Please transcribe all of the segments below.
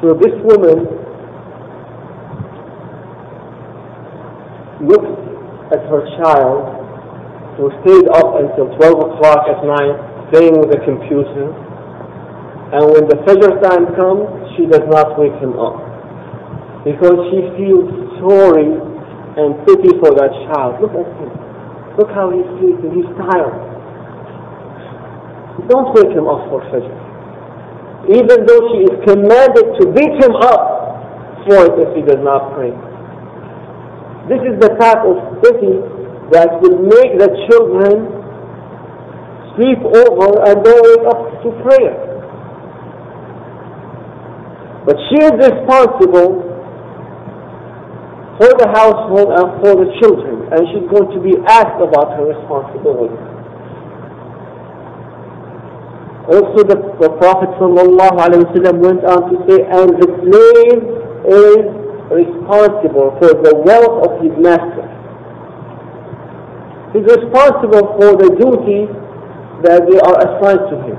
So this woman looked at her child who stayed up until 12 o'clock at night playing with the computer and when the Fajr time comes she does not wake him up because she feels sorry and pity for that child. Look at him. Look how he's sleeping. He's tired. Don't wake him up for Fajr. Even though she is commanded to beat him up for it if he does not pray. This is the type of pity that will make the children sleep over and don't wake up to prayer. But she is responsible for the household and for the children, and she's going to be asked about her responsibility. Also the, the Prophet ﷺ went on to say, and the slave is responsible for the wealth of his master. He's responsible for the duties that they are assigned to him.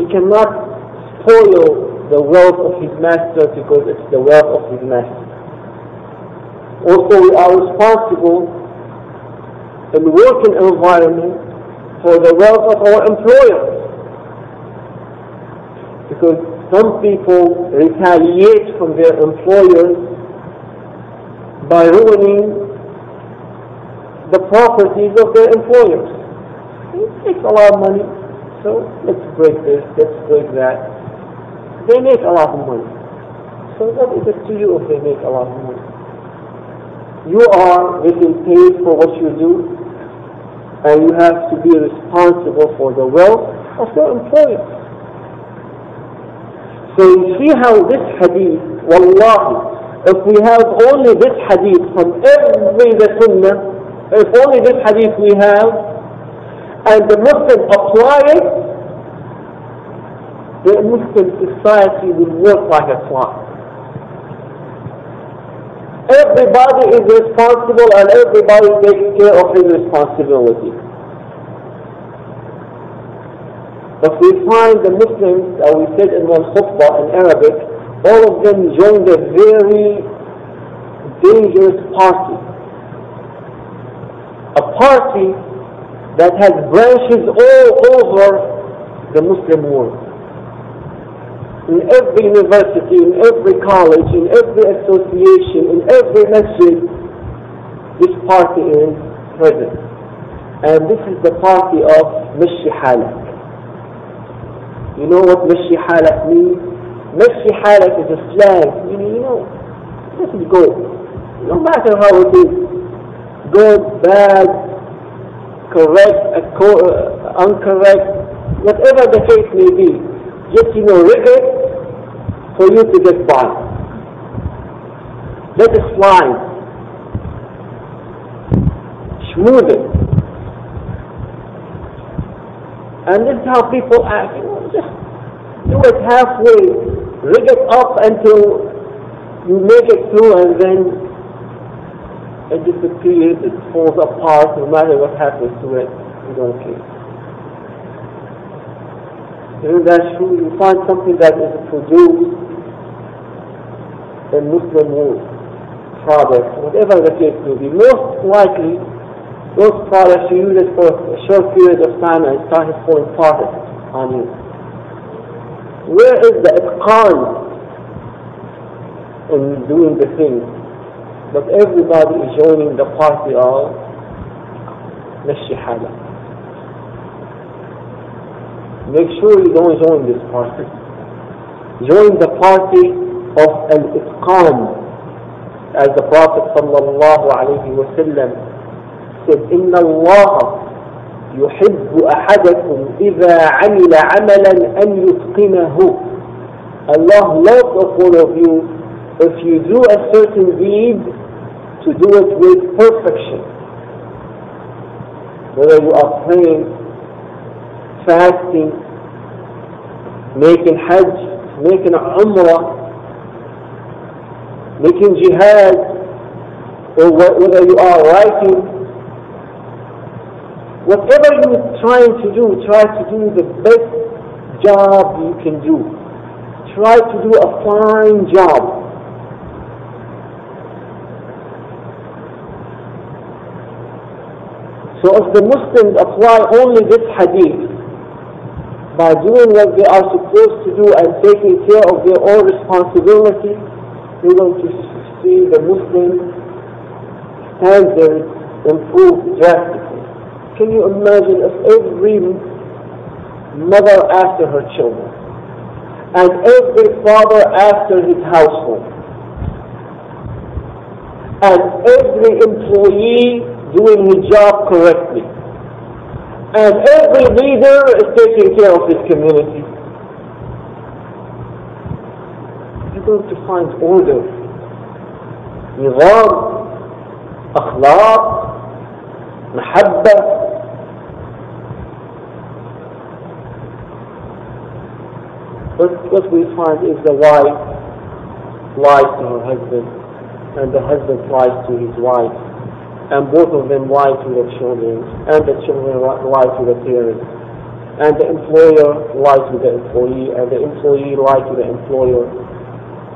He cannot spoil the wealth of his master because it's the wealth of his master. Also, we are responsible in the working environment for the wealth of our employers. Because some people retaliate from their employers by ruining the properties of their employers. It takes a lot of money, so let's break this, let's break that. They make a lot of money. So what is it to you if they make a lot of money? You are getting paid for what you do, and you have to be responsible for the wealth of your employer. So you see how this hadith, wallahi, if we have only this hadith from every the sunnah, if only this hadith we have, and the Muslim apply it, the Muslim society will work like a clock. Everybody is responsible and everybody takes care of his responsibility. But we find the Muslims, as we said in one khutbah in Arabic, all of them joined a very dangerous party. A party that has branches all over the Muslim world. In every university, in every college, in every association, in every masjid, this party is present. And this is the party of Mishi Halak. You know what Meshi Halak means? Meshi Halak is a slang, meaning, you know, this is good. No matter how it is, good, bad, correct, uh, incorrect, whatever the case may be, just, you know, rig for you to get by. Let it slide. Smooth it. And this is how people act. You know, just do it halfway, rig it up until you make it through and then it disappears, it falls apart, no matter what happens to it, you don't care. Isn't that true? You find something that is produced in Muslim products, whatever the case may be, most likely those products you use it for a short period of time and start falling apart on you. Where is the itqan in doing the thing? But everybody is joining the party of the shihala Make sure you don't join this party. Join the party of al-itqan as the Prophet sallallahu alayhi wa sallam said, إن الله يحب أحدكم إذا عمل عملا أن يتقنه Allah loves of all of you if you do a certain deed to do it with perfection. Whether you are praying, fasting, making hajj, making umrah, making jihad, or whether you are writing Whatever you're trying to do, try to do the best job you can do. try to do a fine job. So if the Muslims apply only this hadith by doing what they are supposed to do and taking care of their own responsibility, we're going to see the Muslim standards improve drastically. Can you imagine if every mother after her children and every father after his household and every employee doing his job correctly and every leader is taking care of his community. You're going to find order, نظام, أخلاق, محبة, What, what we find is the wife lies to her husband and the husband lies to his wife and both of them lie to the children and the children lie to the parents and the employer lies to the employee and the employee lies to the employer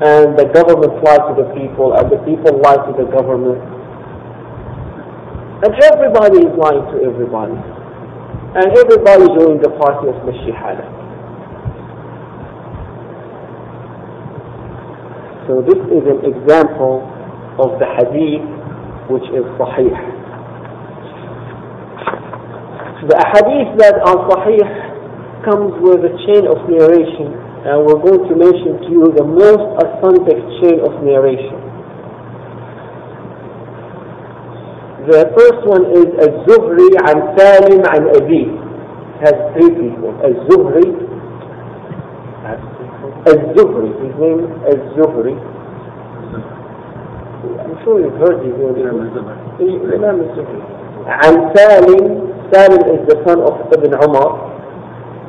and the government lies to the people and the people lie to the government and everybody is lying to everybody and everybody is doing the party of Mashihala. So this is an example of the hadith which is sahih. The hadith that are sahih comes with a chain of narration and we're going to mention to you the most authentic chain of narration. The first one is Az-Zuhri an Salim an Abi. Has three people. Az-Zuhri الزهري his name is الزهري I'm sure you've heard his name الإمام الزهري عن سالم سالم is the son of Ibn Umar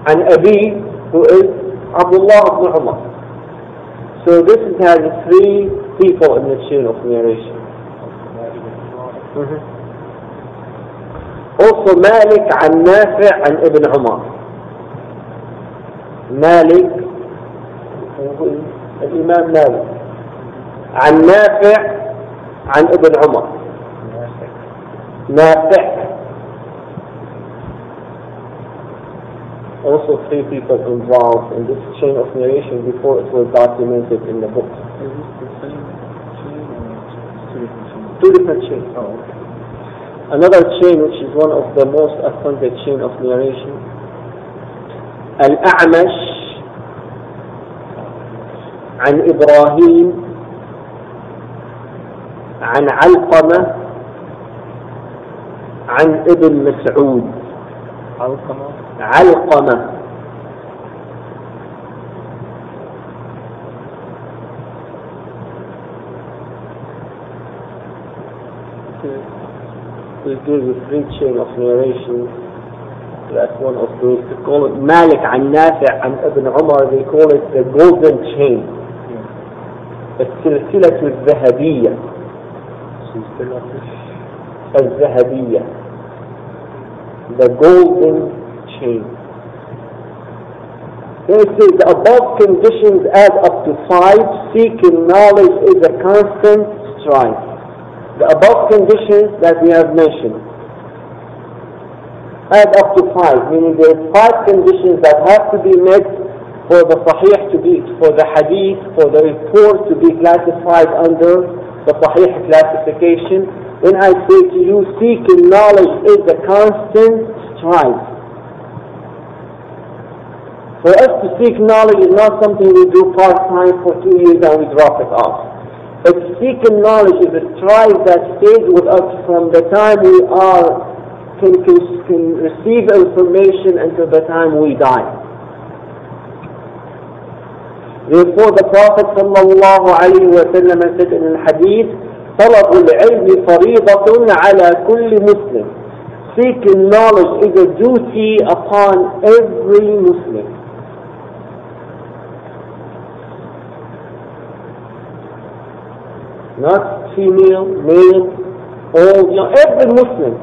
عن أبي who is Abdullah ibn Umar so this has three people in the chain of narration also مالك عن نافع عن ابن عمر مالك الإمام مالك عن نافع عن ابن عمر نافع also three people involved in this chain of narration before it was documented in the book. Two different chains. Oh, okay. Another chain which is one of the most authentic chain of narration. Al-A'mash عن إبراهيم عن علقمة عن ابن مسعود علقمة علقمة you three chain of narration that's one of those they call it Malik عن نافع عن ابن عمر they call it the golden chain السلسلة الذهبية الذهبية the golden chain Then it says the above conditions add up to five seeking knowledge is a constant strive the above conditions that we have mentioned add up to five meaning there are five conditions that have to be met for the Sahih to be, for the Hadith, for the report to be classified under the Sahih classification, then I say to you, seeking knowledge is a constant strive. For us to seek knowledge is not something we do part-time for two years and we drop it off. But seeking knowledge is a strive that stays with us from the time we are, can, can, can receive information until the time we die. Therefore the Prophet sallallahu alayhi wa sallam said in the hadith, طلب العلم فريضة على كل Muslim. Seeking knowledge is a duty upon every Muslim. Not female, male, old, you know, every Muslim.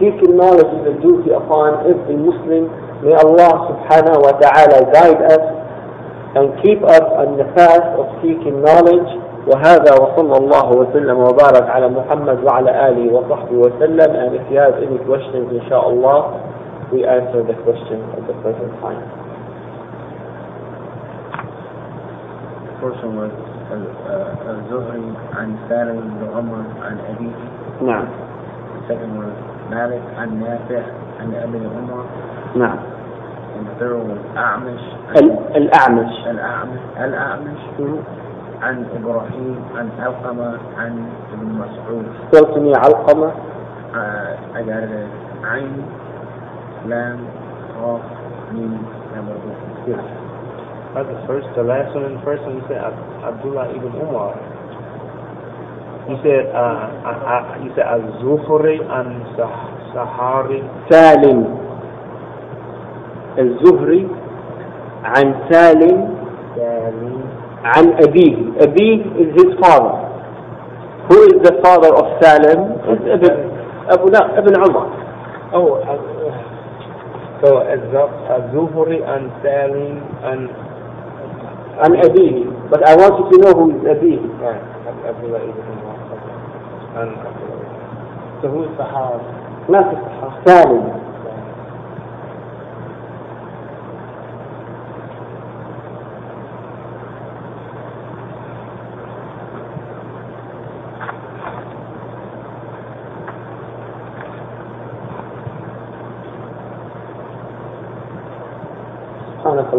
Seeking knowledge is a duty upon every Muslim. May Allah subhanahu wa ta'ala guide us and keep us on the path of seeking knowledge وهذا وصلى الله وسلم وبارك على محمد وعلى آله وصحبه وسلم and if you have any questions inshallah we answer the question at the present time First one was الزهري عن سالم بن عمر عن أبيه نعم second was مالك عن نافع عن ابن عمر نعم and the third was أعمش ال- الأعمش الأعمش الأعمش عن إبراهيم عن علقمة عن ابن مسعود me علقمة آه، as عين لام قاف ميم لام مربوط That's the first, the last one. The first one you said Ab- Abdullah ibn Umar. You said, uh, uh, uh, you said Az-Zuhri and Sah- Sahari. سالم الزهري عن سالم. عن أبيه أبيه is his father who is the father of Salim is Ibn Abu لا Umar Oh, uh, so Az-Zuhri and Salim and عن أبيه but I want you to know who is أبيه. So who is Sahari? ما في صحة سالم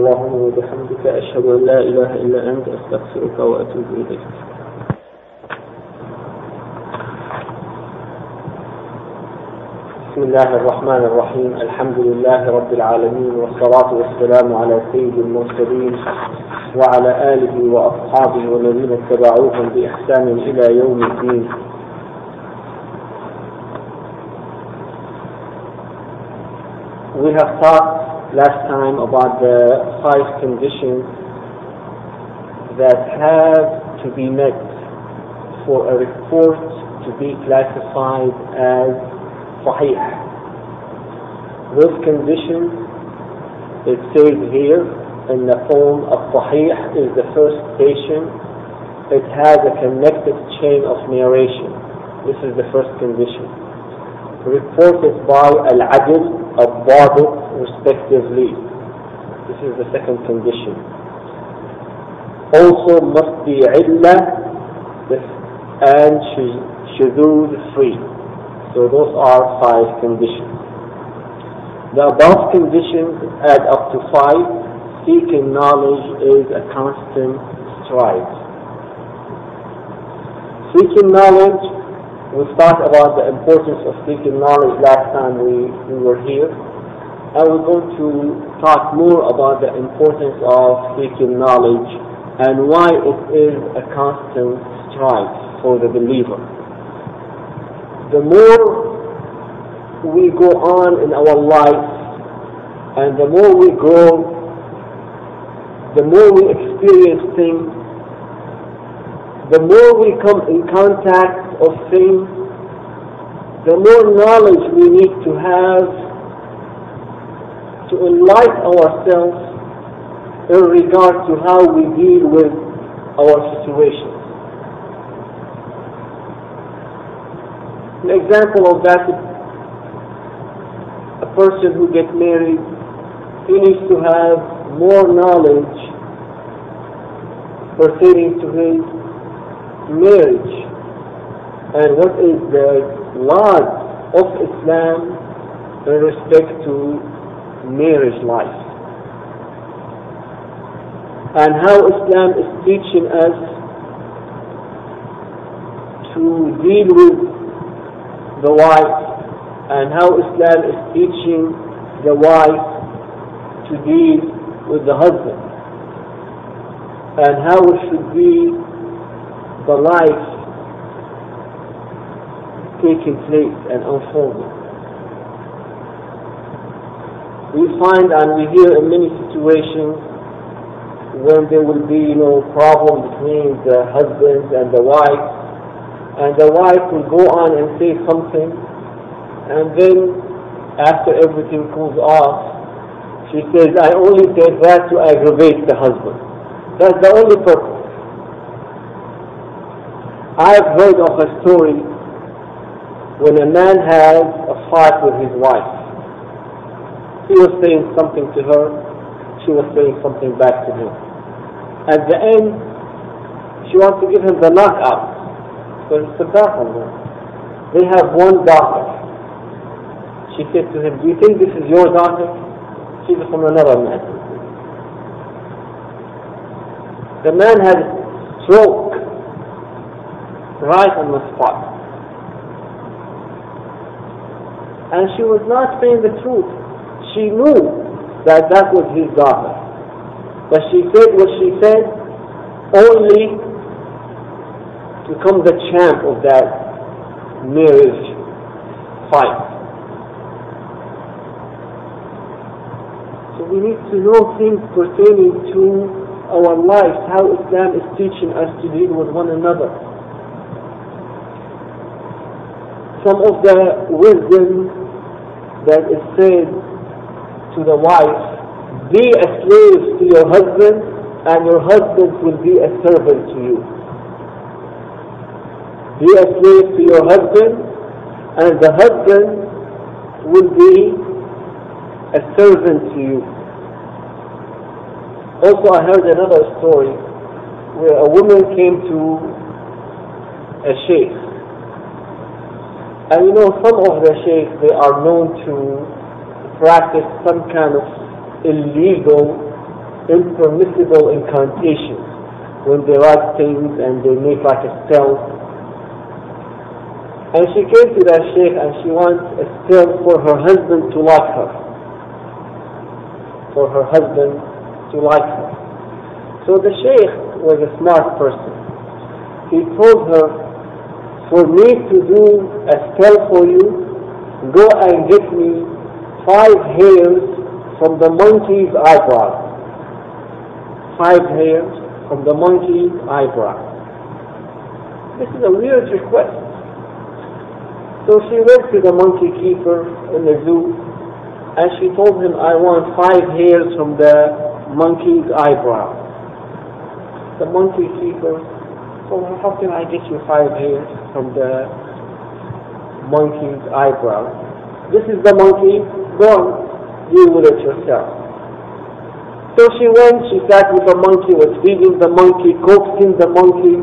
اللهم وبحمدك أشهد أن لا إله إلا أنت أستغفرك وأتوب إليك. بسم الله الرحمن الرحيم. الحمد لله رب العالمين والصلاة والسلام على سيد المرسلين وعلى آله وأصحابه والذين اتبعوهم بإحسان إلى يوم الدين. We have talked last time about the five conditions that have to be met for a report to be classified as sahih. Those conditions, it says here in the form of sahih is the first station. It has a connected chain of narration. This is the first condition. Reported by al-adl, al-dabit, respectively. This is the second condition. Also must be illah and shudud free. So those are five conditions. The above conditions add up to five. Seeking knowledge is a constant strive. Seeking knowledge, we talked about the importance of seeking knowledge last time we, we were here. And we're going to talk more about the importance of seeking knowledge and why it is a constant strive for the believer. The more we go on in our life and the more we grow, the more we experience things, the more we come in contact of things, the more knowledge we need to have to enlighten ourselves in regard to how we deal with our situations. An example of that, a person who gets married, he needs to have more knowledge pertaining to his marriage and what is the law of Islam in respect to marriage life and how Islam is teaching us to deal with the wife and how Islam is teaching the wife to deal with the husband and how it should be the life taking place and unfolding. We find and we hear in many situations when there will be you know problem between the husband and the wife and the wife will go on and say something, and then after everything cools off, she says, I only said that to aggravate the husband. That's the only purpose. I've heard of a story when a man has a fight with his wife. He saying something to her, she was saying something back to him. At the end, she wants to give him the knockout. So it's a battle. They have one daughter. She said to him, Do you think this is your daughter? She's from another man. The man had stroke right on the spot. And she was not saying the truth. She knew that that was his daughter. But she said what she said only to become the champ of that marriage fight. So we need to know things pertaining to our lives, how Islam is teaching us to deal with one another. Some of the wisdom that is said to the wife, be a slave to your husband and your husband will be a servant to you. Be a slave to your husband and the husband will be a servant to you. Also I heard another story where a woman came to a sheikh and you know, some of the sheikhs, they are known to practice some kind of illegal, impermissible incantations when they write things and they make like a spell. And she came to that sheikh and she wants a spell for her husband to like her. For her husband to like her. So the sheikh was a smart person. He told her for me to do a spell for you, go and get me five hairs from the monkey's eyebrow. Five hairs from the monkey's eyebrow. This is a weird request. So she went to the monkey keeper in the zoo and she told him, I want five hairs from the monkey's eyebrow. The monkey keeper told her, how can I get you five hairs? from the monkey's eyebrow. This is the monkey, go on, with it yourself. So she went, she sat with the monkey, was feeding the monkey, coaxing the monkey,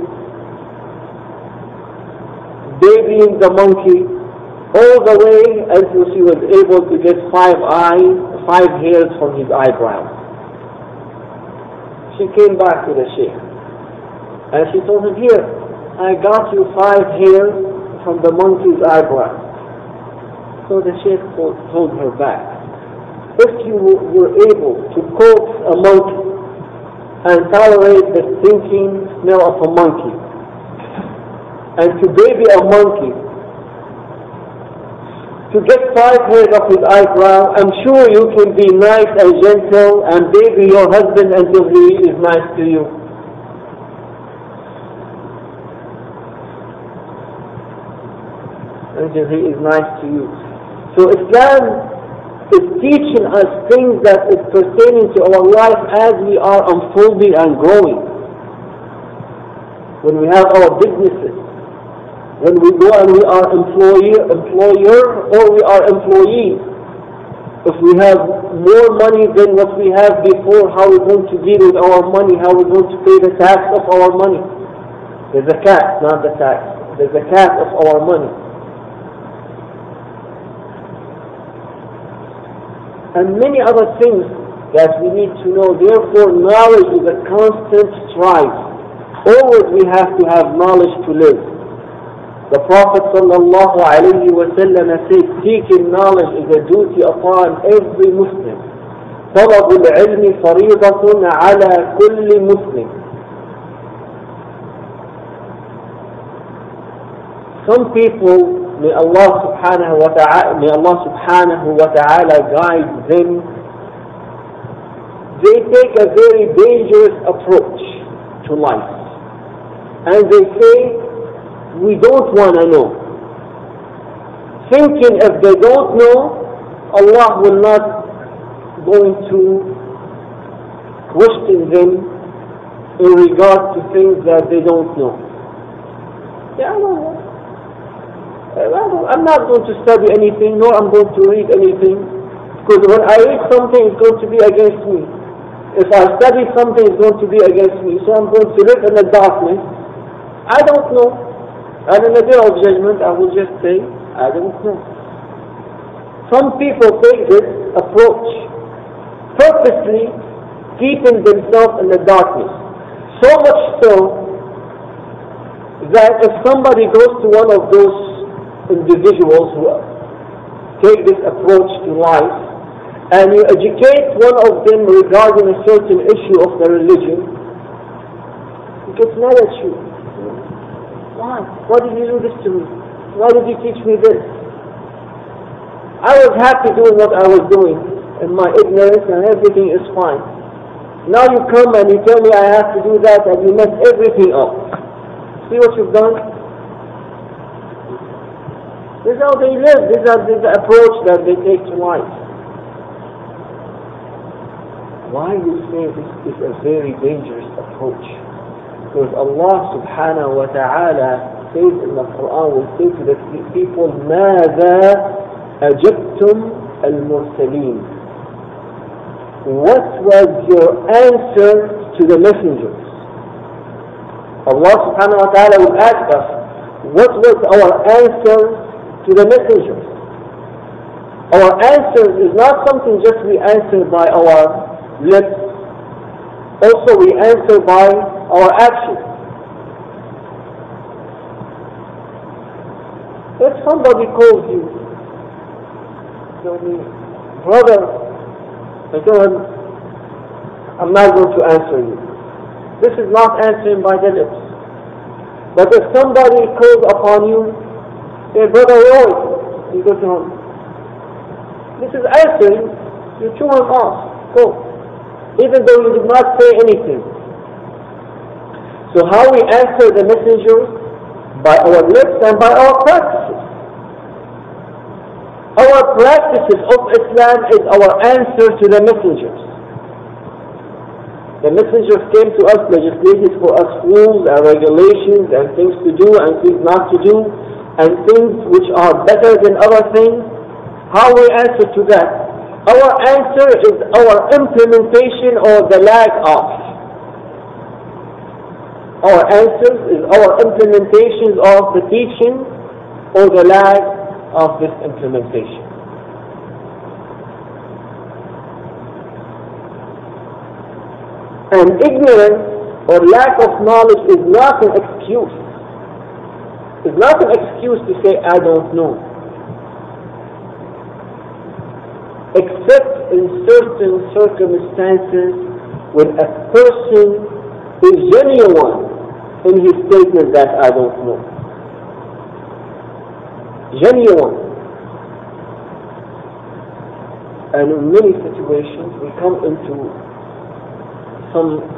babying the monkey, all the way until she was able to get five eyes, five hairs from his eyebrow. She came back to the sheikh. And she told him, here, I got you five hairs from the monkey's eyebrow. So the sheikh told her back. If you were able to coax a monkey and tolerate the stinking smell of a monkey, and to baby a monkey, to get five hairs off his eyebrow, I'm sure you can be nice and gentle and baby your husband until he is nice to you. until he is nice to you. So Islam is teaching us things that is pertaining to our life as we are unfolding and growing. When we have our businesses, when we go and we are employer, employer or we are employee, if we have more money than what we have before, how we're going to deal with our money, how we're going to pay the tax of our money. The zakat, not the tax. The zakat of our money. and many other things that we need to know. Therefore, knowledge is a constant strive. Always we have to have knowledge to live. The Prophet sallallahu alayhi wa sallam said, seeking knowledge is a duty upon every Muslim. طلب العلم فريضة على كل مسلم. Some people May Allah subhanahu wa ta'ala, may Allah subhanahu wa ta'ala guide them. They take a very dangerous approach to life. And they say, we don't want to know. Thinking if they don't know, Allah will not going to question them in regard to things that they don't know. Yeah, I don't know. I'm not going to study anything, nor I'm going to read anything, because when I read something, it's going to be against me. If I study something, it's going to be against me. So I'm going to live in the darkness. I don't know. And in the day of judgment, I will just say, I don't know. Some people take this approach, purposely keeping themselves in the darkness. So much so that if somebody goes to one of those individuals who take this approach to life, and you educate one of them regarding a certain issue of the religion, he gets mad at you. Why? Why did you do this to me? Why did you teach me this? I was happy doing what I was doing in my ignorance and everything is fine. Now you come and you tell me I have to do that and you mess everything up. See what you've done? This is how they live. This is the approach that they take to life. Why we say this is a very dangerous approach? Because Allah subhanahu wa ta'ala says in the Quran, we say to the people, ماذا أجبتم المرسلين What was your answer to the messengers? Allah subhanahu wa ta'ala will ask us, what was our answer to the messengers? Our answer is not something just we answer by our lips. Also we answer by our actions. If somebody calls you tell me, brother, I tell him, I'm not going to answer you. This is not answering by the lips. But if somebody calls upon you, say, brother Roy, you go to him. This is answering, you chew him off. Go. Even though you did not say anything. So how we answer the messengers? By our lips and by our practices. Our practices of Islam is our answer to the messengers. The messengers came to us, legislated for us rules and regulations and things to do and things not to do and things which are better than other things. How we answer to that? Our answer is our implementation or the lack of. Our answer is our implementation of the teaching or the lack of this implementation. And ignorance or lack of knowledge is not an excuse. It's not an excuse to say, I don't know. Except in certain circumstances when a person is genuine in his statement that I don't know genuine. And in many situations we come into some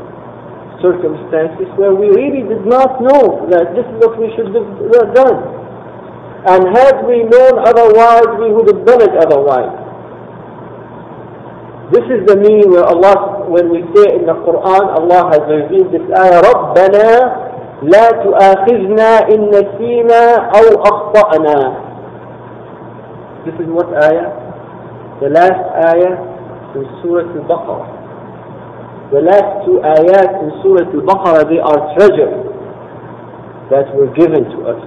circumstances where we really did not know that this is what we should have done. And had we known otherwise, we would have done it otherwise. This is the meaning where Allah, when we say in the Quran, Allah has revealed this ayah, رَبَّنَا لا تؤاخذنا إن نسينا أو أخطأنا This is what ayah? The last ayah in Surah Al-Baqarah. The last two ayat in Surah Al-Baqarah, they are treasures that were given to us.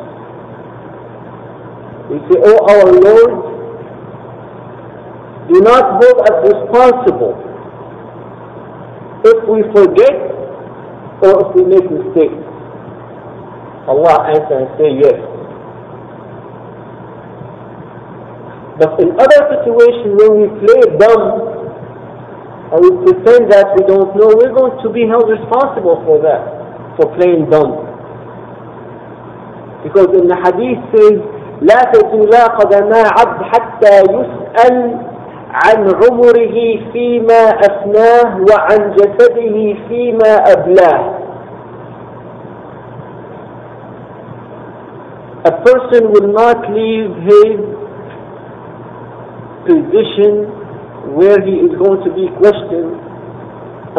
We say, Oh our Lord, do not hold us responsible if we forget or if we make mistakes. Allah answer and say yes. But in other situations when we play dumb or we pretend that we don't know, we're going to be held responsible for that, for playing dumb. Because in the hadith says, لا تزولا قدما عبد حتى يسأل عن عمره فيما أفناه وعن جسده فيما أبلاه a person will not leave his position where he is going to be questioned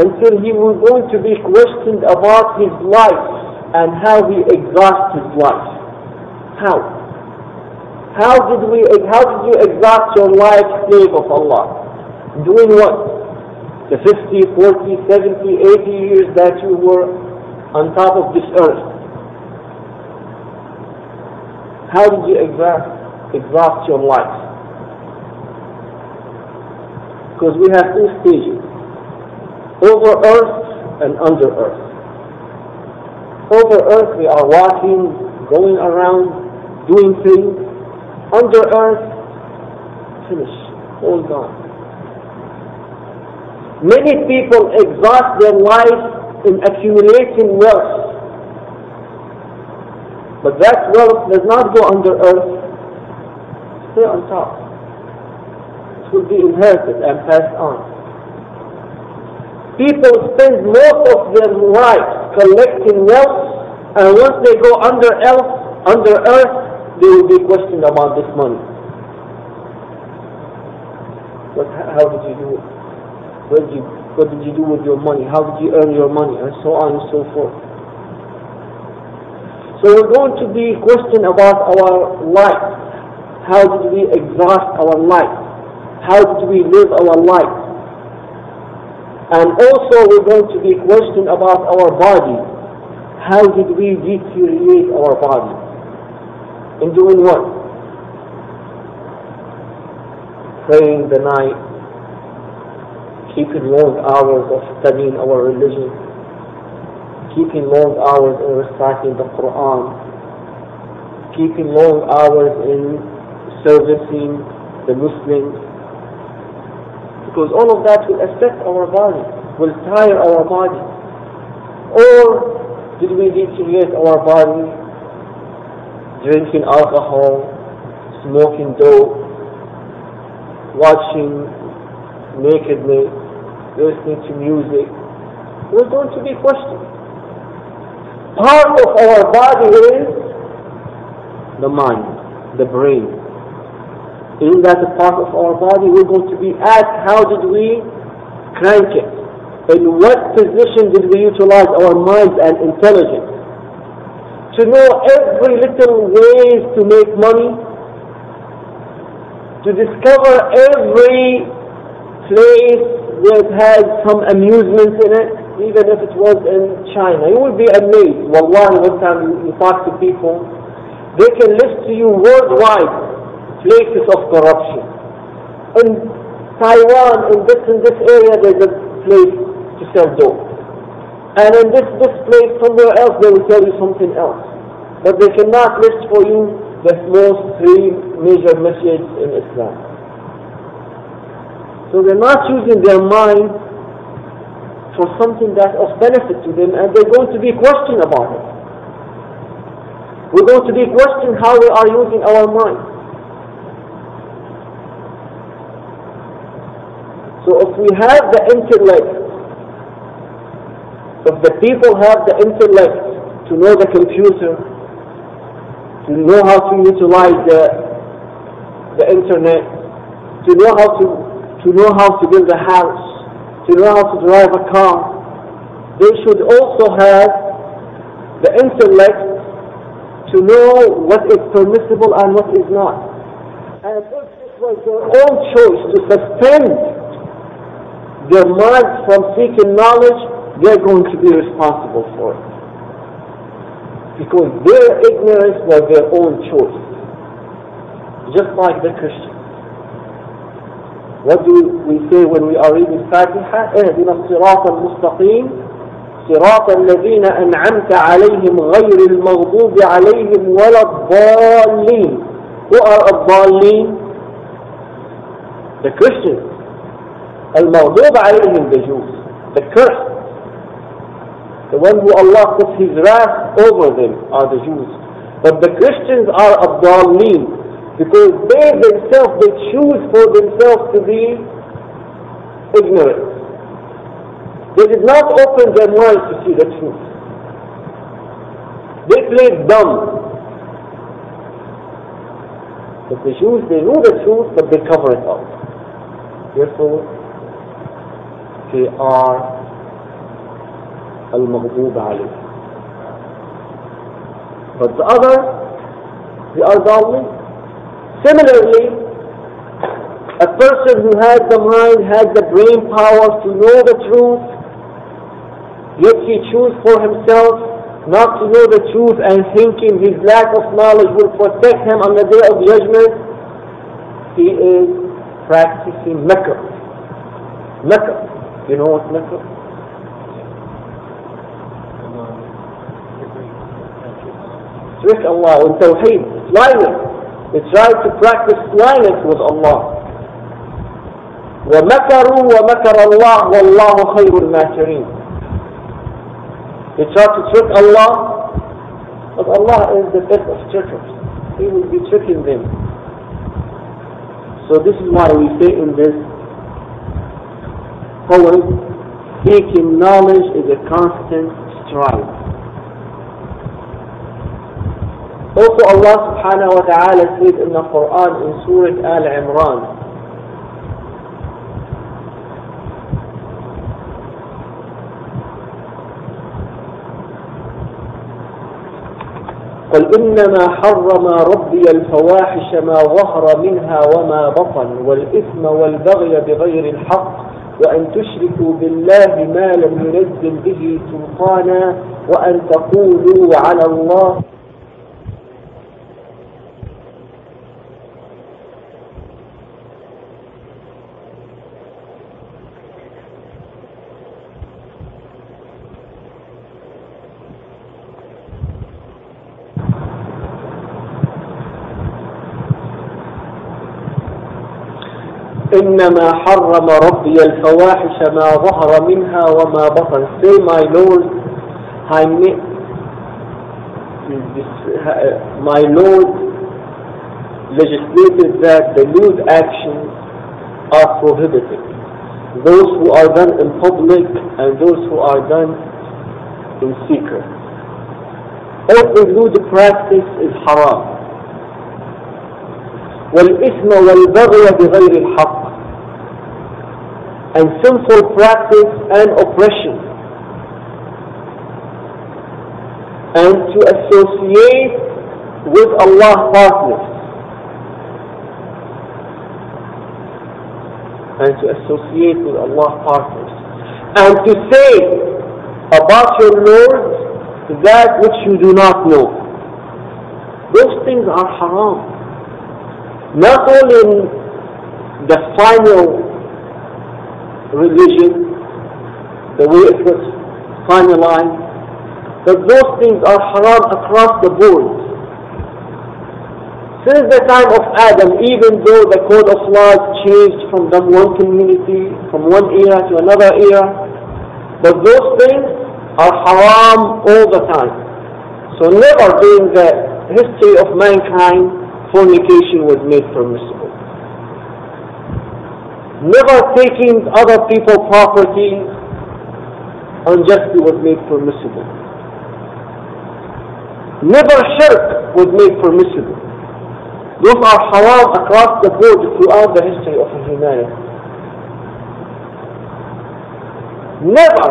until he was going to be questioned about his life and how he exhausts his life. How? How did we how did you exhaust your life slave of Allah? Doing what? The 50, 40, 70, 80 years that you were on top of this earth. How did you exhaust, exhaust your life? Because we have two stages over earth and under earth. Over earth we are walking, going around, doing things. Under earth, finish, all gone. Many people exhaust their life in accumulating wealth. But that wealth does not go under earth, stay on top. Will be inherited and passed on. People spend most of their life collecting wealth, and once they go under earth, under earth, they will be questioned about this money. What, how did you do it? What did, you, what did you do with your money? How did you earn your money? And so on and so forth. So we're going to be questioned about our life. How did we exhaust our life? How did we live our life? And also we're going to be questioned about our body. How did we deteriorate our body? In doing what? Praying the night, keeping long hours of studying our religion, keeping long hours in reciting the Quran, keeping long hours in servicing the Muslims, because all of that will affect our body, will tire our body. Or did we deteriorate our body drinking alcohol, smoking dope, watching nakedness, listening to music? We're going to be questioned. Part of our body is the mind, the brain. Isn't that a part of our body? We're going to be asked how did we crank it? In what position did we utilize our minds and intelligence? To know every little ways to make money, to discover every place that has some amusement in it, even if it was in China. You will be amazed. Wallahi, one time you talk to people, they can list to you worldwide places of corruption. In Taiwan, in this in this area, there's a place to sell dope. And in this, this place, somewhere else, they will tell you something else. But they cannot list for you the most three major messages in Islam. So they're not using their mind for something that's of benefit to them, and they're going to be questioned about it. We're going to be questioned how we are using our mind. So if we have the intellect, if the people have the intellect to know the computer, to know how to utilize the, the internet, to know how to, to know how to build a house, to know how to drive a car, they should also have the intellect to know what is permissible and what is not. And if it was their own choice to suspend their minds from seeking knowledge, they're going to be responsible for it. Because their ignorance was their own choice. Just like the Christians. What do we say when we are reading Fatiha? اهدنا الصراط المستقيم صراط الذين أنعمت عليهم غير المغضوب عليهم ولا الضالين Who are الضالين? The Christians. المغضوب عليهم the Jews the cursed the one who Allah puts his wrath over them are the Jews. But the Christians are ad-dalleen because they themselves they choose for themselves to be ignorant. They did not open their minds to see the truth. They played dumb. But the Jews they know the truth but they cover it up. Therefore they are al-maghdoob alayhim. But the other, they are godly. Similarly, a person who has the mind, has the brain power to know the truth, yet he chooses for himself not to know the truth and thinking his lack of knowledge will protect him on the day of judgment, he is practicing makr. Makr. You know what makr? Trick Allah with Tawheed, slyness. They try to practice slyness with Allah. ومكروا ومكر الله والله خير الماكرين They try to trick Allah, but Allah is the best of trickers. He will be tricking them. So this is why we say in this poem, seeking knowledge is a constant strive. Also Allah subhanahu wa ta'ala said in the Quran in Surah Al Imran, قل إنما حرم ربي الفواحش ما ظهر منها وما بطن والإثم والبغي بغير الحق وأن تشركوا بالله ما لم ينزل به سلطانا وأن تقولوا على الله إنما حرم ربي الفواحش ما ظهر منها وما بطن Say my Lord I my Lord legislated that the lewd actions are prohibited those who are done in public and those who are done in secret every lewd practice is haram والإثم والبغي بغير الحق and sinful practice and oppression. And to associate with Allah partners. And to associate with Allah partners. And to say about your Lord that which you do not know. Those things are haram. Not only in the final religion, the way it was finalized, but those things are haram across the board. Since the time of Adam, even though the code of laws changed from one community, from one era to another era, but those things are haram all the time. So never during the history of mankind fornication was made permissible. Never taking other people's property unjustly was made permissible. Never shirk was made permissible. Those are haram across the board throughout the history of humanity. Never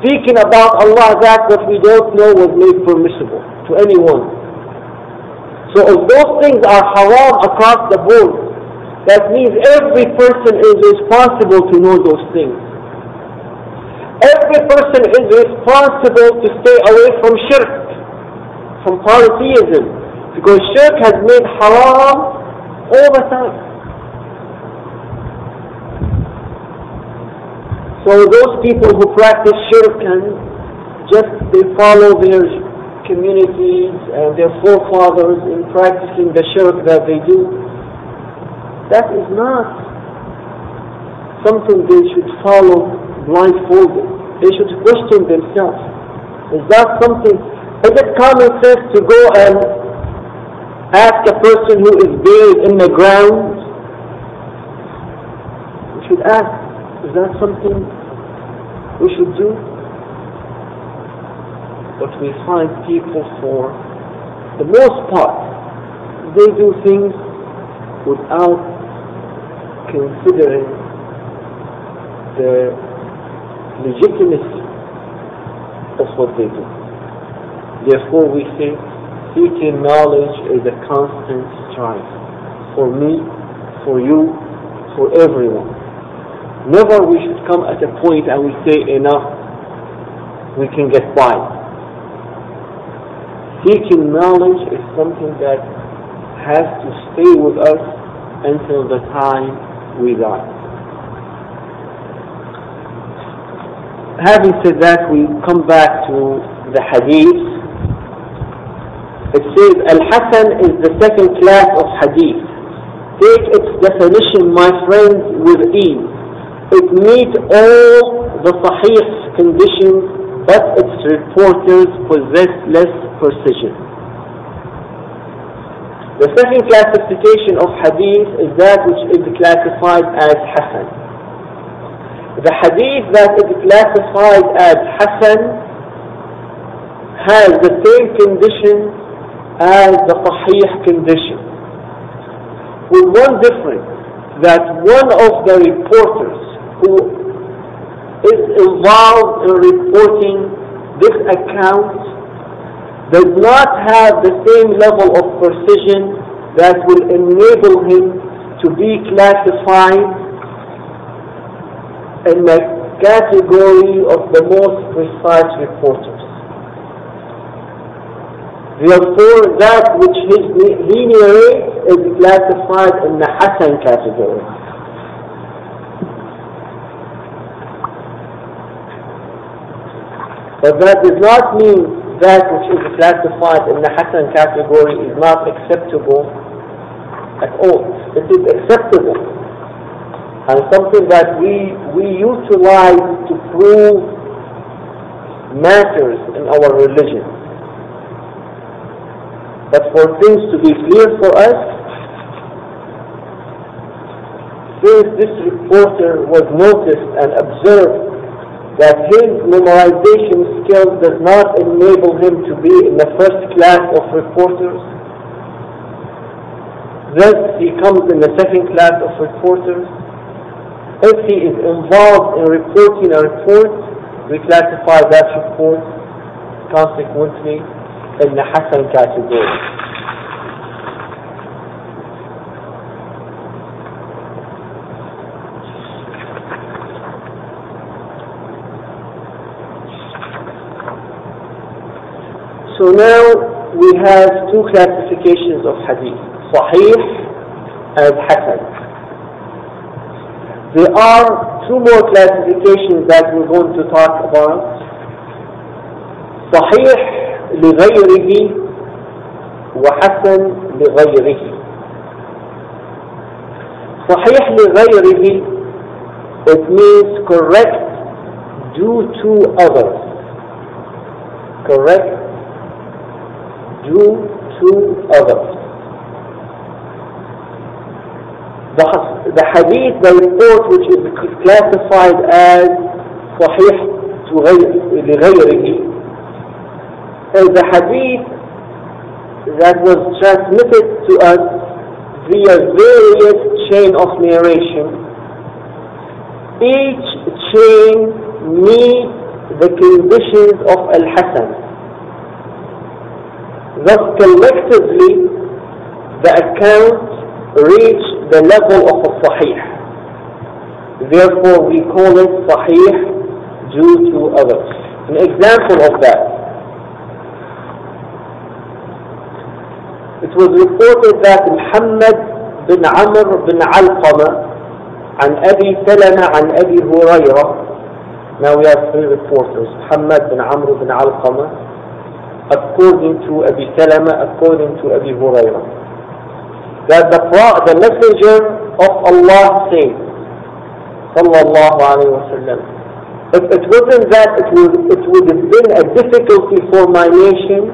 speaking about Allah that what we don't know was made permissible to anyone. So if those things are haram across the board, that means every person is responsible to know those things. Every person is responsible to stay away from shirk, from polytheism, because shirk has made haram all the time. So those people who practice shirk and just they follow their communities and their forefathers in practicing the shirk that they do, that is not something they should follow blindfolded. They should question themselves. Is that something, is it common sense to go and ask a person who is buried in the ground? We should ask, is that something we should do? But we find people for the most part, they do things without considering the legitimacy of what they do. Therefore we say seeking knowledge is a constant strive for me, for you, for everyone. Never we should come at a point and we say enough, we can get by. Seeking knowledge is something that has to stay with us until the time we die. Having said that, we come back to the hadith. It says, Al-Hasan is the second class of hadith. Take its definition, my friends, with ease. It meets all the sahih conditions, but its reporters possess less precision. The second classification of hadith is that which is classified as Hasan. The hadith that is classified as Hasan has the same condition as the Sahih condition. With one difference, that one of the reporters who is involved in reporting this account does not have the same level of precision that will enable him to be classified in the category of the most precise reporters. Therefore, that which he narrates is classified in the Hassan category. But that does not mean that which is classified in the Hassan category is not acceptable at all. It is acceptable and something that we, we utilize to prove matters in our religion. But for things to be clear for us, since this reporter was noticed and observed that his memorization skills does not enable him to be in the first class of reporters, thus he comes in the second class of reporters. If he is involved in reporting a report, we classify that report consequently in the Hassan category. So now we have two classifications of hadith, Sahih and Hasan. There are two more classifications that we're going to talk about. صحيح لغيره وحسن لغيره صحيح لغيره it means correct due to others correct due to others the, the hadith the report which is classified as صحيح لغيره is the hadith that was transmitted to us via various chain of narration. Each chain meets the conditions of Al-Hasan. Thus collectively the account reached the level of a Sahih. Therefore we call it Sahih due to others. An example of that It was reported that Muhammad bin Amr bin Alqama عن أبي سلمة عن أبي هريرة Now we have three reporters Muhammad bin Amr bin Alqama according to Abi Salama according to Abi Hurairah that the, the messenger of Allah said sallallahu alayhi wa sallam if it wasn't that it would, it would have been a difficulty for my nation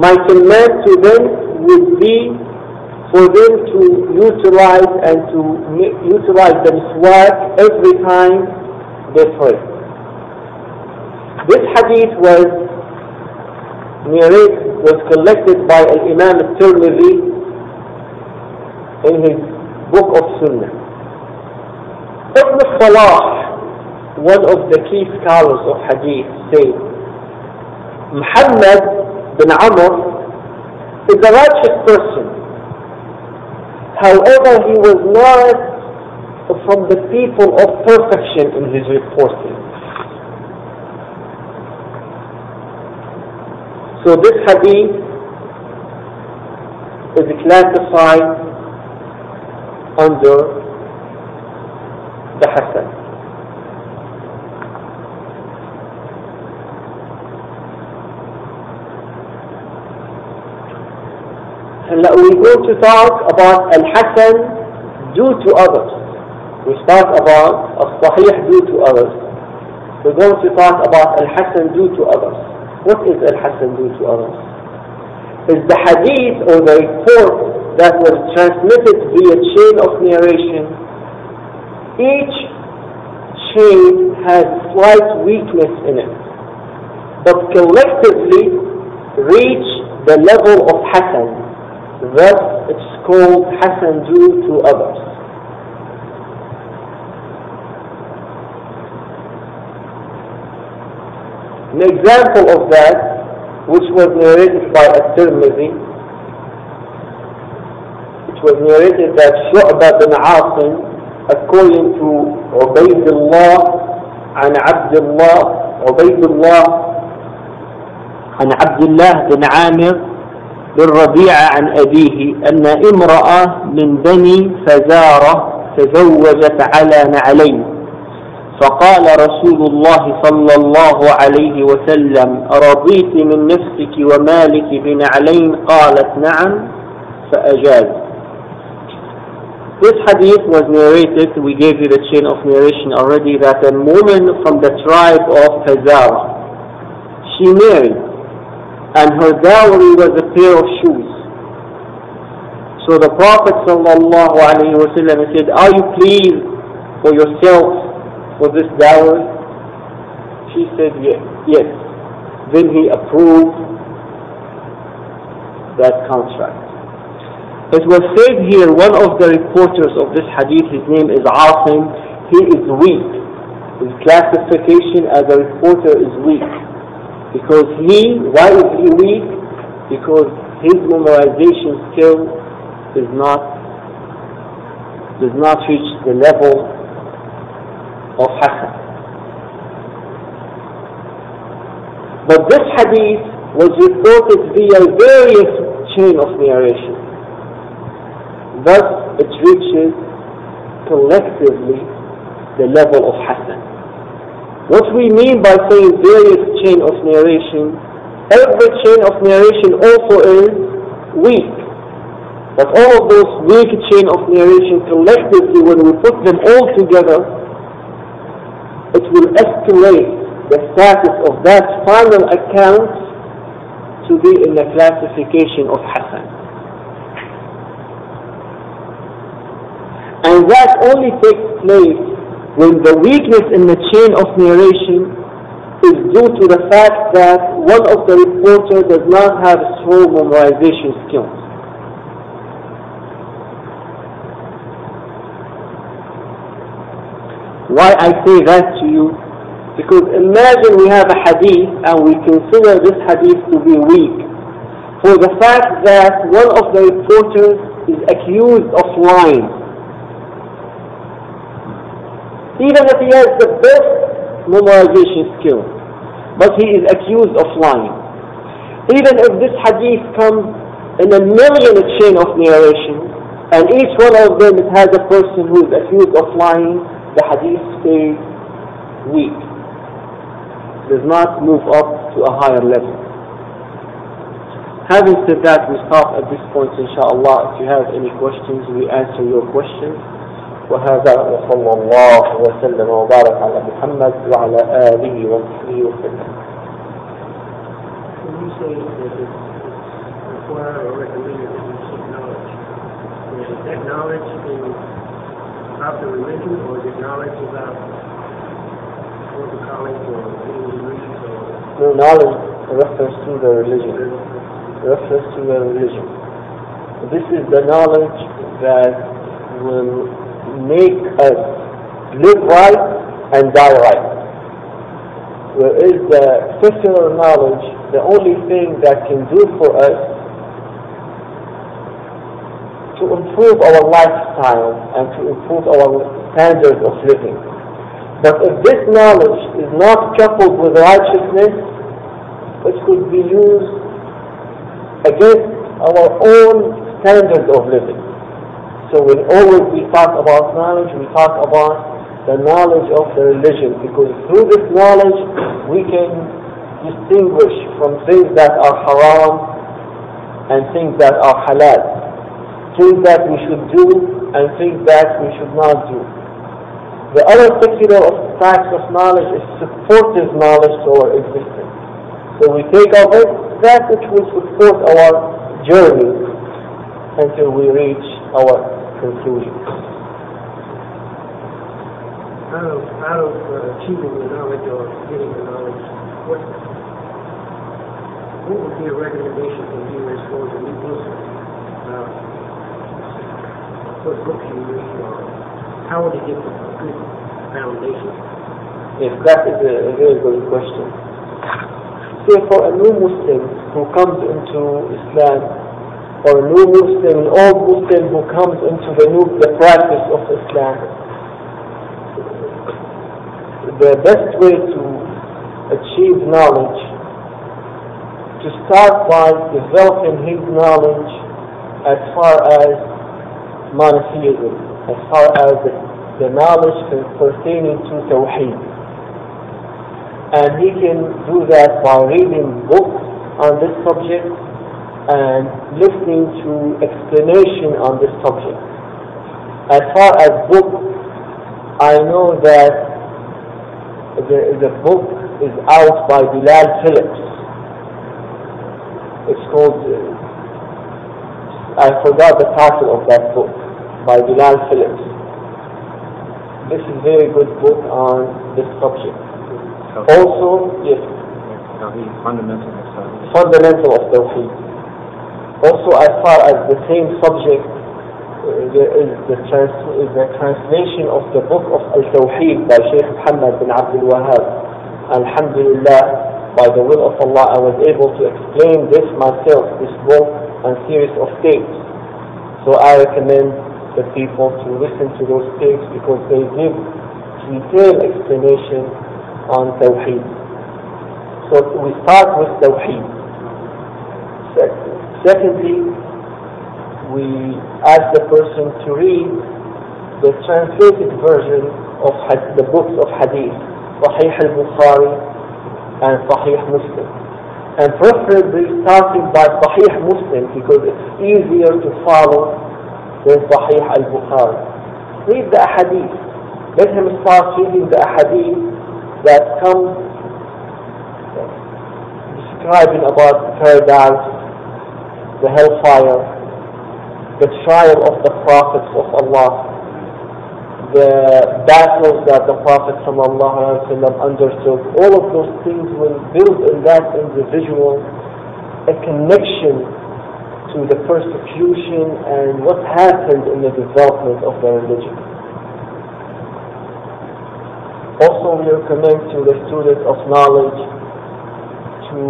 my command to them would be for them to utilize and to utilize the miswak every time they pray. This hadith was narrated, was collected by Imam al-Tirmidhi in his book of Sunnah. Ibn Salah, one of the key scholars of hadith, said Muhammad bin Amr is a righteous person. However, he was not from the people of perfection in his reporting. So this hadith is classified under the Hasan. And we go to talk about Al-Hasan due to others. We start about Al-Sahih due to others. We're going to talk about Al-Hasan due to others. What is Al-Hasan due to others? Is the hadith or the report that was transmitted via chain of narration. Each chain has slight weakness in it, but collectively reach the level of Hasan. Thus, it's called Hasan due to others. An example of that, which was narrated by At-Tirmidhi, it was narrated that Shu'bah bin Asim, according to Ubaidullah عن عبد الله عبيد الله عن عبد الله بن عامر للربيع عن أبيه أن امرأة من بني فزارة تزوجت على نعلين فقال رسول الله صلى الله عليه وسلم رضيت من نفسك ومالك قالت نعم. This hadith was narrated, we gave you the chain of narration already, that a woman from the tribe of Fazara, she married, and her dowry was a pair of shoes. So the Prophet ﷺ said, Are you pleased for yourself for this dowry? She said, Yes. yes. Then he approved that contract. It was said here, one of the reporters of this hadith, his name is Asim, he is weak. His classification as a reporter is weak. Because he, why is he weak? Because his memorization skill is not does not reach the level of Hassan. But this hadith was reported via various chain of narration. Thus it reaches collectively the level of Hassan. What we mean by saying various chain of narration, every chain of narration also is weak. But all of those weak chain of narration collectively, when we put them all together, it will estimate the status of that final account to be in the classification of Hasan. And that only takes place when the weakness in the chain of narration is due to the fact that one of the reporters does not have strong memorization skills. Why I say that to you? Because imagine we have a hadith and we consider this hadith to be weak for the fact that one of the reporters is accused of lying even if he has the best memorization skill, but he is accused of lying. Even if this hadith comes in a million chain of narration, and each one of them has a person who is accused of lying, the hadith stays weak. Does not move up to a higher level. Having said that, we stop at this point, inshallah. If you have any questions, we answer your questions. وهذا وصلى الله وسلم وبارك على محمد وعلى آله وصحبه وسلم. When you say that it's required or recommended that you seek knowledge, is that knowledge in, about the religion No knowledge refers to the religion. Refers to the religion. This is the knowledge that will make us live right and die right. Whereas the secular knowledge, the only thing that can do for us to improve our lifestyle and to improve our standards of living. But if this knowledge is not coupled with righteousness, it could be used against our own standard of living. So when always we talk about knowledge, we talk about the knowledge of the religion because through this knowledge we can distinguish from things that are haram and things that are halal, things that we should do and things that we should not do. The other secular types of knowledge is supportive knowledge to our existence. So we take of it that which will support our journey until we reach our conclusion. Out of, out of uh, achieving the knowledge or getting the knowledge, what, what would be a recommendation for you as far as a new Muslim? Uh, what books you read how would you get a good foundation? Yes, that is a, a very good question. Say for a new Muslim who comes into Islam, or a new Muslim, an old Muslim who comes into the new the practice of Islam, the best way to achieve knowledge to start by developing his knowledge as far as monotheism, as far as the, the knowledge pertaining to Tawheed. And he can do that by reading books on this subject and listening to explanation on this subject. As far as books, I know that the, the book is out by Bilal Phillips. It's called, I forgot the title of that book, by Bilal Phillips. This is a very good book on this subject. Also, yes, fundamental of fundamental of Tawheed. Also, as far as the same subject, uh, there is the, trans is the translation of the book of Al-Tawheed by Sheikh Muhammad bin Abdul Wahab. Alhamdulillah, by the will of Allah, I was able to explain this myself, this book and series of tapes. So I recommend the people to listen to those tapes because they give detailed explanation on Tawheed. So we start with Tawheed. Secondly, we ask the person to read the translated version of the books of Hadith, Sahih al-Bukhari and Sahih Muslim. And preferably starting by Sahih Muslim because it's easier to follow than Sahih al-Bukhari. Read the Hadith. Let him start reading the Hadith that come describing about paradise, the hellfire, the trial of the prophets of Allah, the battles that the Prophet ﷺ undertook, all of those things will build in that individual a connection to the persecution and what happened in the development of the religion. Also, we recommend to the student of knowledge to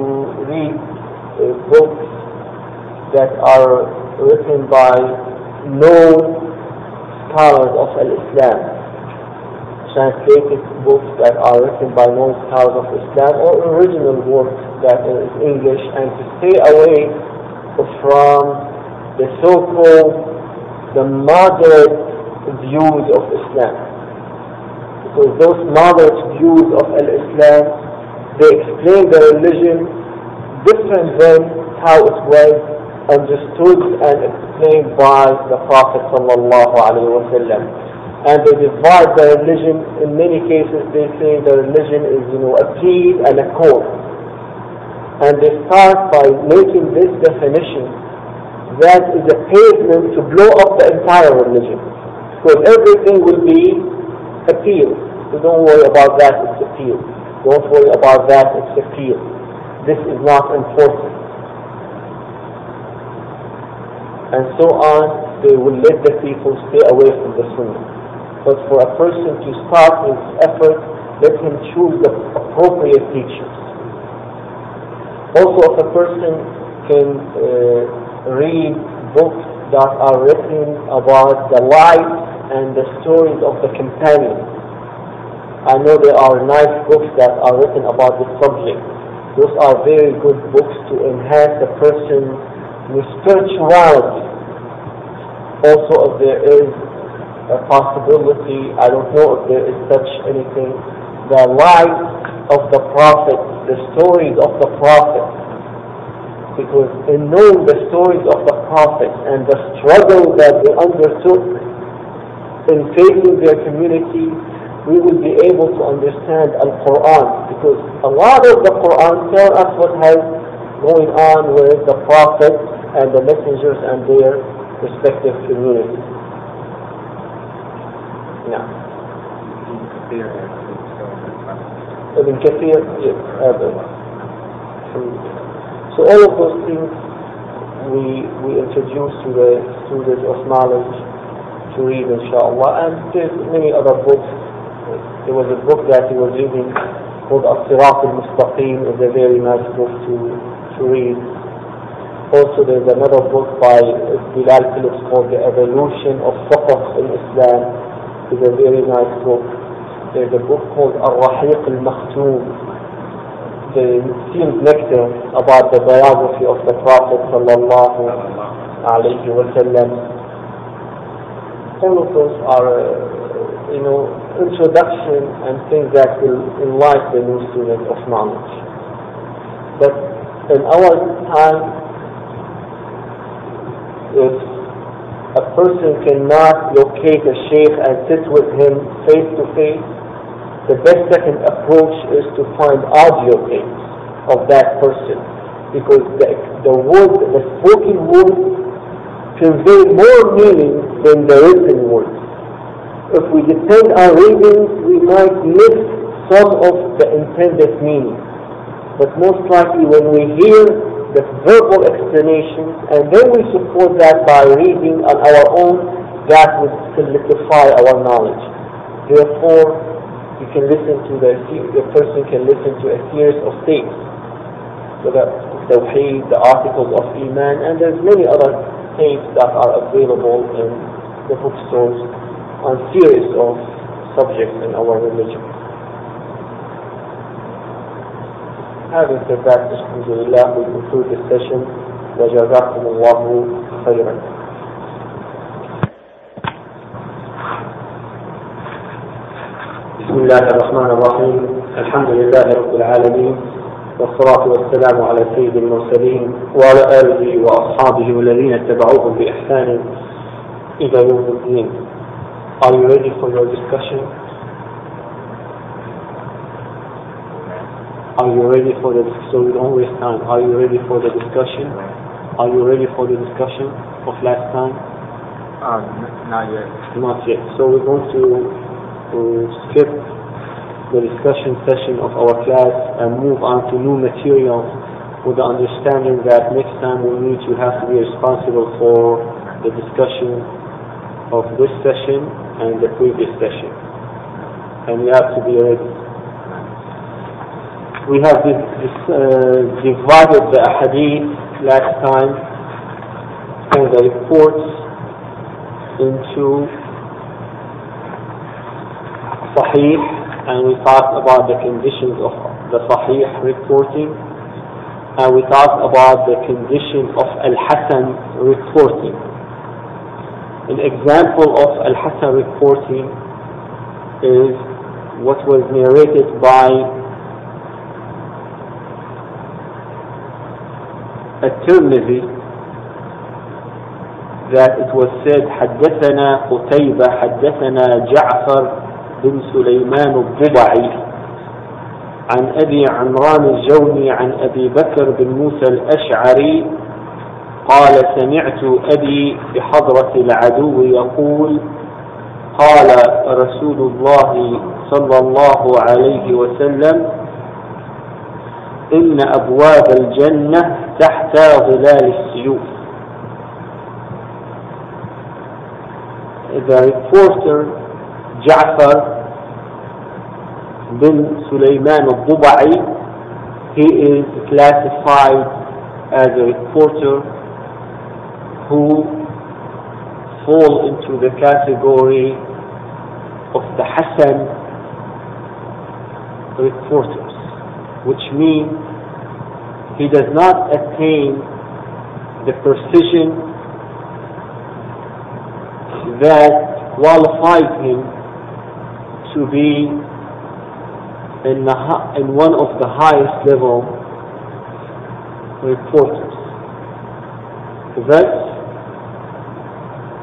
read uh, books that are written by known scholars of Islam, translated books that are written by known scholars of Islam or original works that are in English and to stay away from the so-called the moderate views of Islam. Because those moderate views of Islam, they explain the religion different than how it was understood and explained by the Prophet sallallahu alaihi wasallam. And they divide the religion, in many cases they say the religion is, you know, a creed and a code. And they start by making this definition that is a pavement to blow up the entire religion. Because everything will be appealed. So don't worry about that, it's appealed. Don't worry about that, it's appealed. This is not important and so on, they will let the people stay away from the sunnah. But for a person to start his effort let him choose the appropriate teachers. Also, if a person can uh, read books that are written about the life and the stories of the companions. I know there are nice books that are written about this subject. Those are very good books to enhance a person's spirituality. Also, if there is a possibility, I don't know if there is such anything, the life of the Prophet, the stories of the Prophet. Because in knowing the stories of the Prophet and the struggle that they undertook in facing their community, we will be able to understand Al-Quran because a lot of the Quran tell us what has going on with the Prophet and the messengers and their respective communities. Yeah. Ibn Kathir, yes, So all of those things we we introduce to the students of knowledge to read inshallah and there's many other books. There was a book that he was reading called As-Sirat al-Mustaqim is a very nice book to, to read. Also there's another book by Bilal Phillips called The Evolution of Fiqh in Islam. It's a very nice book. There's a book called Al-Rahiq al-Makhtoum, the sealed nectar about the biography of the Prophet sallallahu alayhi wa. All of those are, uh, you know, introduction and things that will enlighten the new student of knowledge. But in our time, if a person cannot locate a sheikh and sit with him face to face, the best second approach is to find audio tapes of that person because the, the word, the spoken word convey more meaning than the written words. If we depend on readings, we might miss some of the intended meaning. But most likely when we hear the verbal explanations and then we support that by reading on our own, that would solidify our knowledge. Therefore, you can listen to the, the person can listen to a series of tapes. So the Tawheed, the articles of Iman, and there's many other tapes that are available in the bookstores on series of subjects in our religion. Having said that, Alhamdulillah, we conclude this session. وجزاكم الله خيرا. بسم الله الرحمن الرحيم الحمد لله رب العالمين والصلاة والسلام على سيد المرسلين وعلى آله وأصحابه والذين اتبعوهم بإحسان إلى يوم الدين Are you ready for your discussion? Are you ready for the so we don't waste time? Are you ready for the discussion? Are you ready for the discussion of last time? Uh, not yet. Not yet. So we're going to to skip the discussion session of our class and move on to new material with the understanding that next time we meet you have to be responsible for the discussion of this session and the previous session. And you have to be ready. We have this, this, uh, divided the hadith last time and the reports into Sahih and we talked about the conditions of the Sahih reporting and we talked about the conditions of Al-Hasan reporting. An example of Al-Hasan reporting is what was narrated by الترمذي that it was said حدثنا قتيبة حدثنا جعفر بن سليمان الضبعي عن أبي عمران الجوني عن أبي بكر بن موسى الأشعري قال سمعت أبي بحضرة العدو يقول قال رسول الله صلى الله عليه وسلم إن أبواب الجنة تحت ظلال السيوف. The reporter Ja'far bin Sulaiman al-Duba'i, he is classified as a reporter who fall into the category of the Hassan reporters, which means he does not attain the precision that qualifies him to be in, the, in one of the highest level reporters. That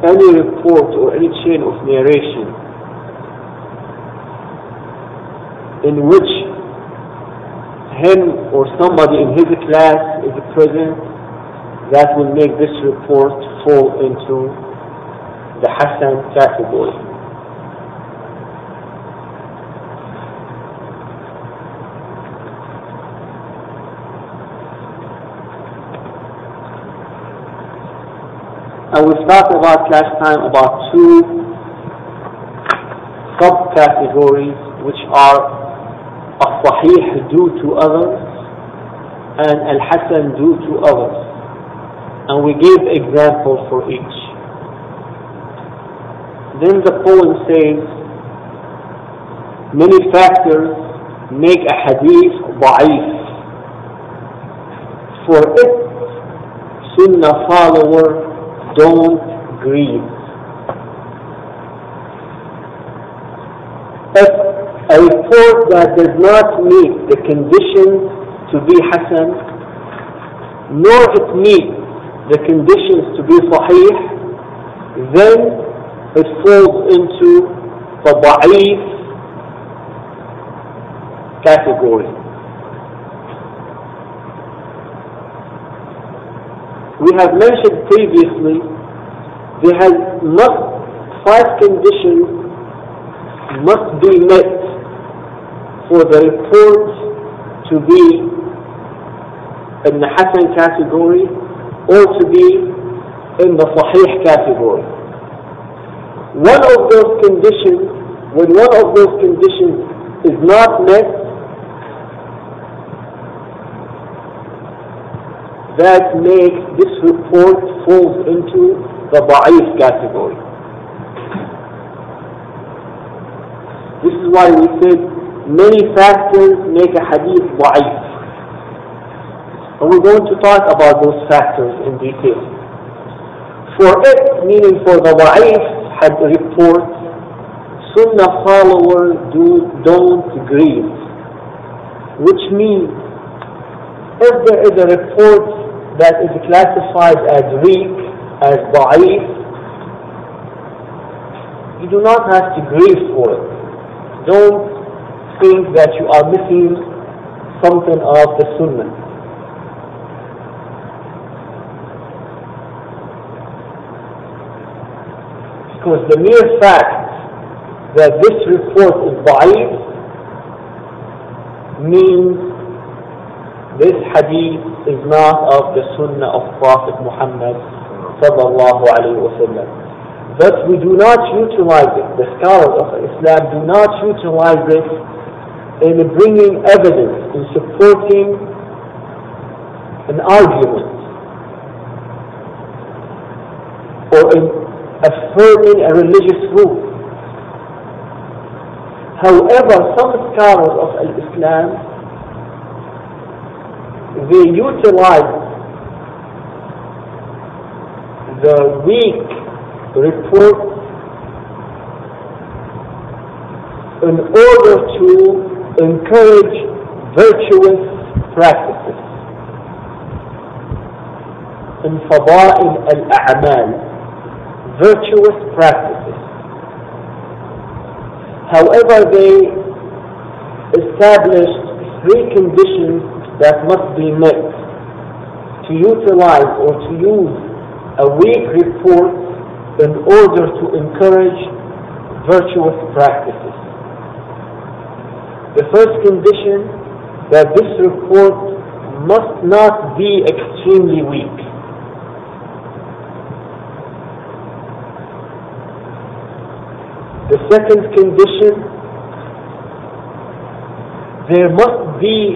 any report or any chain of narration in which him or somebody in his class is present, that will make this report fall into the Hassan category. And we talked about last time about two subcategories which are al-sahih due to others and al-hasan due to others. And we gave examples for each. Then the poem says, many factors make a hadith da'if. For it, sunnah follower don't grieve. If a report that does not meet the conditions to be Hasan, nor it meets the conditions to be Sahih, then it falls into the category. We have mentioned previously, there has must five conditions must be met for the report to be in the Hassan category or to be in the Sahih category. One of those conditions, when one of those conditions is not met, that makes this report falls into the da'if category. This is why we said many factors make a hadith da'if. And we're going to talk about those factors in detail. For it, meaning for the da'if had report, sunnah followers do, don't grieve. Which means if there is a report that is classified as weak, as da'if, you do not have to grieve for it. Don't think that you are missing something of the sunnah. Because the mere fact that this report is da'if means this hadith is not of the sunnah of Prophet Muhammad sallallahu alayhi wasallam. But we do not utilize it, the scholars of Islam do not utilize it in bringing evidence, in supporting an argument, or in affirming a religious rule. However, some scholars of Islam they utilize the weak report in order to encourage virtuous practices. In fada'il al-a'mal virtuous practices. However they established three conditions that must be met to utilize or to use a weak report in order to encourage virtuous practices. The first condition that this report must not be extremely weak. The second condition there must be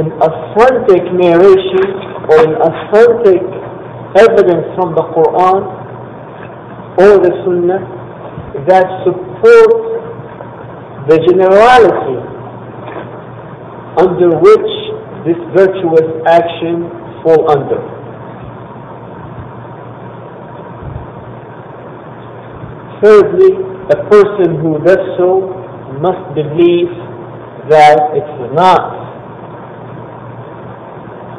an authentic narration or an authentic evidence from the Quran or the Sunnah that supports the generality under which this virtuous action fall under. Thirdly, a person who does so must believe that it's not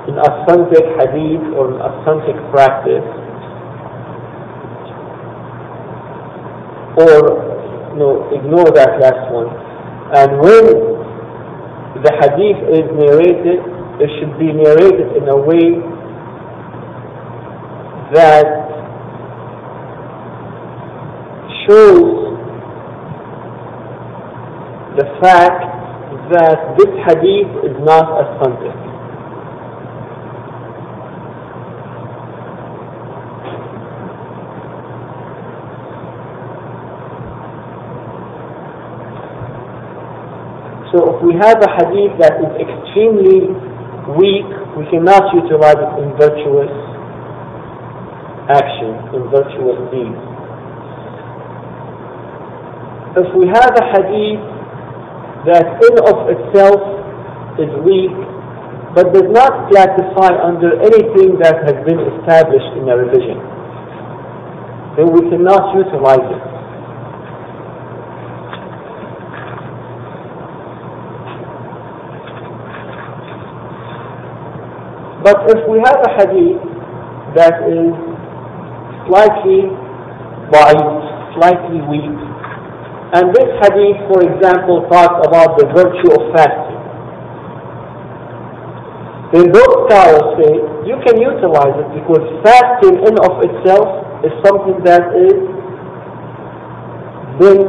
an authentic hadith or an authentic practice or no, ignore that last one. And when the hadith is narrated, it should be narrated in a way that shows the fact that this hadith is not authentic. So if we have a hadith that is extremely weak, we cannot utilize it in virtuous action, in virtuous deeds. If we have a hadith that in of itself is weak, but does not classify under anything that has been established in a religion, then we cannot utilize it. But if we have a hadith that is slightly wide, slightly weak, and this hadith, for example, talks about the virtue of fasting, In those scholars say you can utilize it because fasting in of itself is something that is been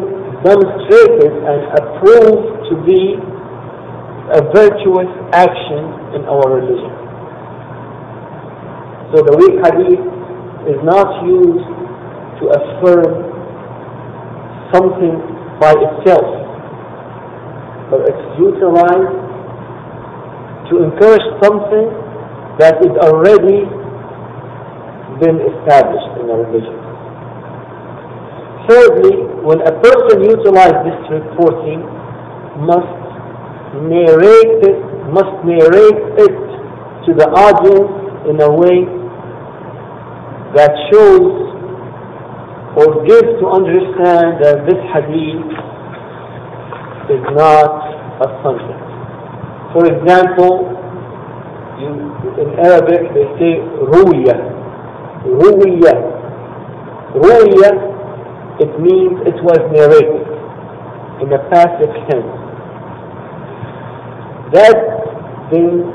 demonstrated and approved to be a virtuous action in our religion. So the weak hadith is not used to affirm something by itself, but it's utilized to encourage something that is already been established in the religion. Thirdly, when a person utilizes this reporting, must narrate it, must narrate it to the audience in a way that shows or gives to understand that this hadith is not a authentic. For example, in, in Arabic they say ruya. Ruya. Ruya, it means it was narrated in the passive tense. That then